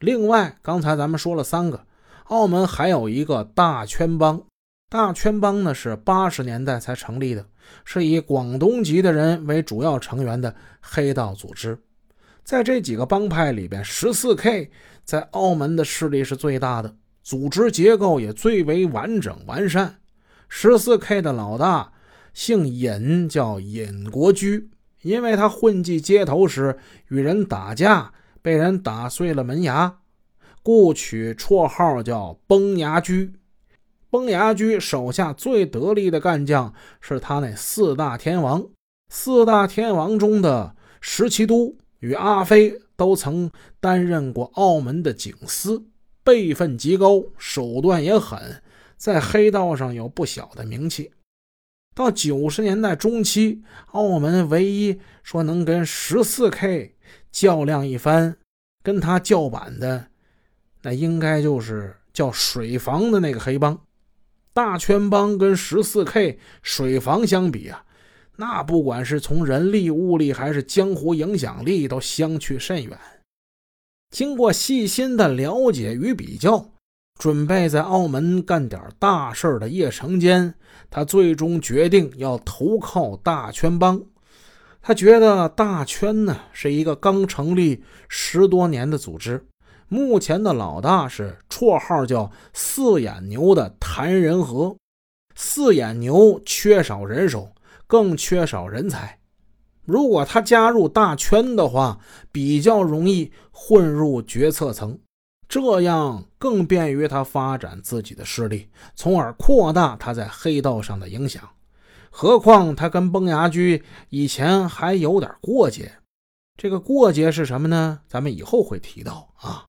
另外，刚才咱们说了三个，澳门还有一个大圈帮。大圈帮呢是八十年代才成立的，是以广东籍的人为主要成员的黑道组织。在这几个帮派里边，十四 K 在澳门的势力是最大的，组织结构也最为完整完善。十四 K 的老大姓尹，叫尹国驹，因为他混迹街头时与人打架，被人打碎了门牙，故取绰号叫崩牙驹。崩牙驹手下最得力的干将是他那四大天王，四大天王中的石其都与阿飞都曾担任过澳门的警司，辈分极高，手段也狠，在黑道上有不小的名气。到九十年代中期，澳门唯一说能跟十四 K 较量一番，跟他叫板的，那应该就是叫水房的那个黑帮。大圈帮跟十四 K 水房相比啊，那不管是从人力物力还是江湖影响力，都相去甚远。经过细心的了解与比较，准备在澳门干点大事的叶成坚，他最终决定要投靠大圈帮。他觉得大圈呢是一个刚成立十多年的组织。目前的老大是绰号叫四眼牛的谭仁和，四眼牛缺少人手，更缺少人才。如果他加入大圈的话，比较容易混入决策层，这样更便于他发展自己的势力，从而扩大他在黑道上的影响。何况他跟崩牙驹以前还有点过节，这个过节是什么呢？咱们以后会提到啊。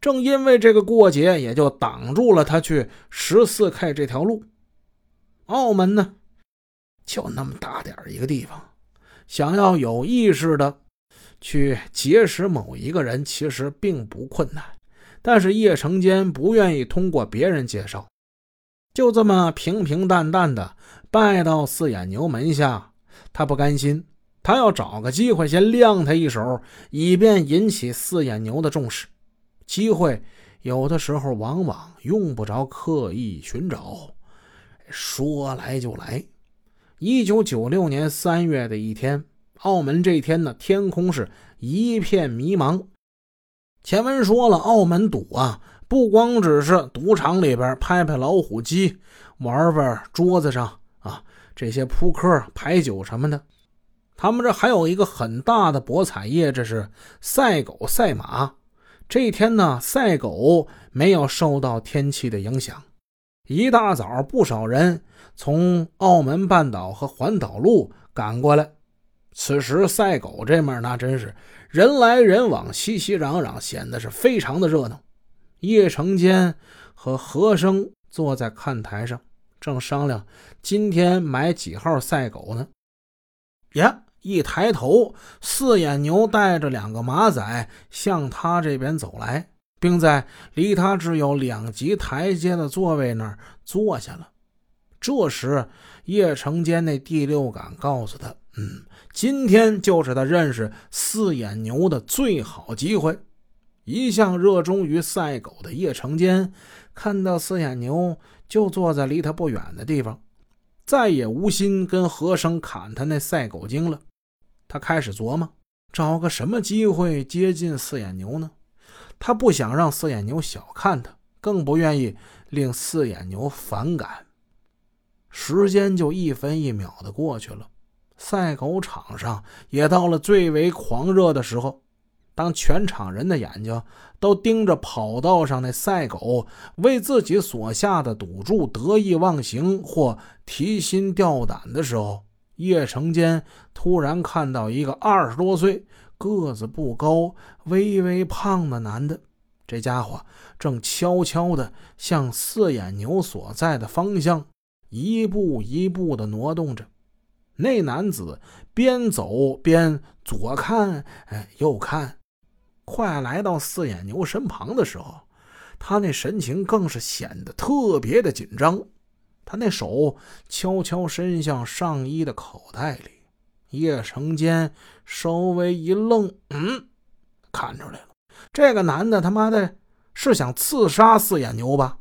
正因为这个过节，也就挡住了他去十四 K 这条路。澳门呢，就那么大点一个地方，想要有意识的去结识某一个人，其实并不困难。但是叶成坚不愿意通过别人介绍，就这么平平淡淡的拜到四眼牛门下。他不甘心，他要找个机会先亮他一手，以便引起四眼牛的重视。机会有的时候往往用不着刻意寻找，说来就来。一九九六年三月的一天，澳门这天呢，天空是一片迷茫。前文说了，澳门赌啊，不光只是赌场里边拍拍老虎机，玩玩桌子上啊这些扑克、牌九什么的，他们这还有一个很大的博彩业，这是赛狗、赛马。这一天呢，赛狗没有受到天气的影响。一大早，不少人从澳门半岛和环岛路赶过来。此时，赛狗这面那真是人来人往，熙熙攘攘，显得是非常的热闹。叶成坚和和生坐在看台上，正商量今天买几号赛狗呢。呀！一抬头，四眼牛带着两个马仔向他这边走来，并在离他只有两级台阶的座位那儿坐下了。这时，叶成坚那第六感告诉他：“嗯，今天就是他认识四眼牛的最好机会。”一向热衷于赛狗的叶成坚看到四眼牛就坐在离他不远的地方，再也无心跟和生砍他那赛狗精了。他开始琢磨，找个什么机会接近四眼牛呢？他不想让四眼牛小看他，更不愿意令四眼牛反感。时间就一分一秒的过去了，赛狗场上也到了最为狂热的时候。当全场人的眼睛都盯着跑道上那赛狗，为自己所下的赌注得意忘形或提心吊胆的时候。叶成坚突然看到一个二十多岁、个子不高、微微胖的男的，这家伙正悄悄地向四眼牛所在的方向一步一步地挪动着。那男子边走边左看哎右看，快来到四眼牛身旁的时候，他那神情更是显得特别的紧张。他那手悄悄伸向上衣的口袋里，叶成坚稍微一愣，嗯，看出来了，这个男的他妈的是想刺杀四眼牛吧？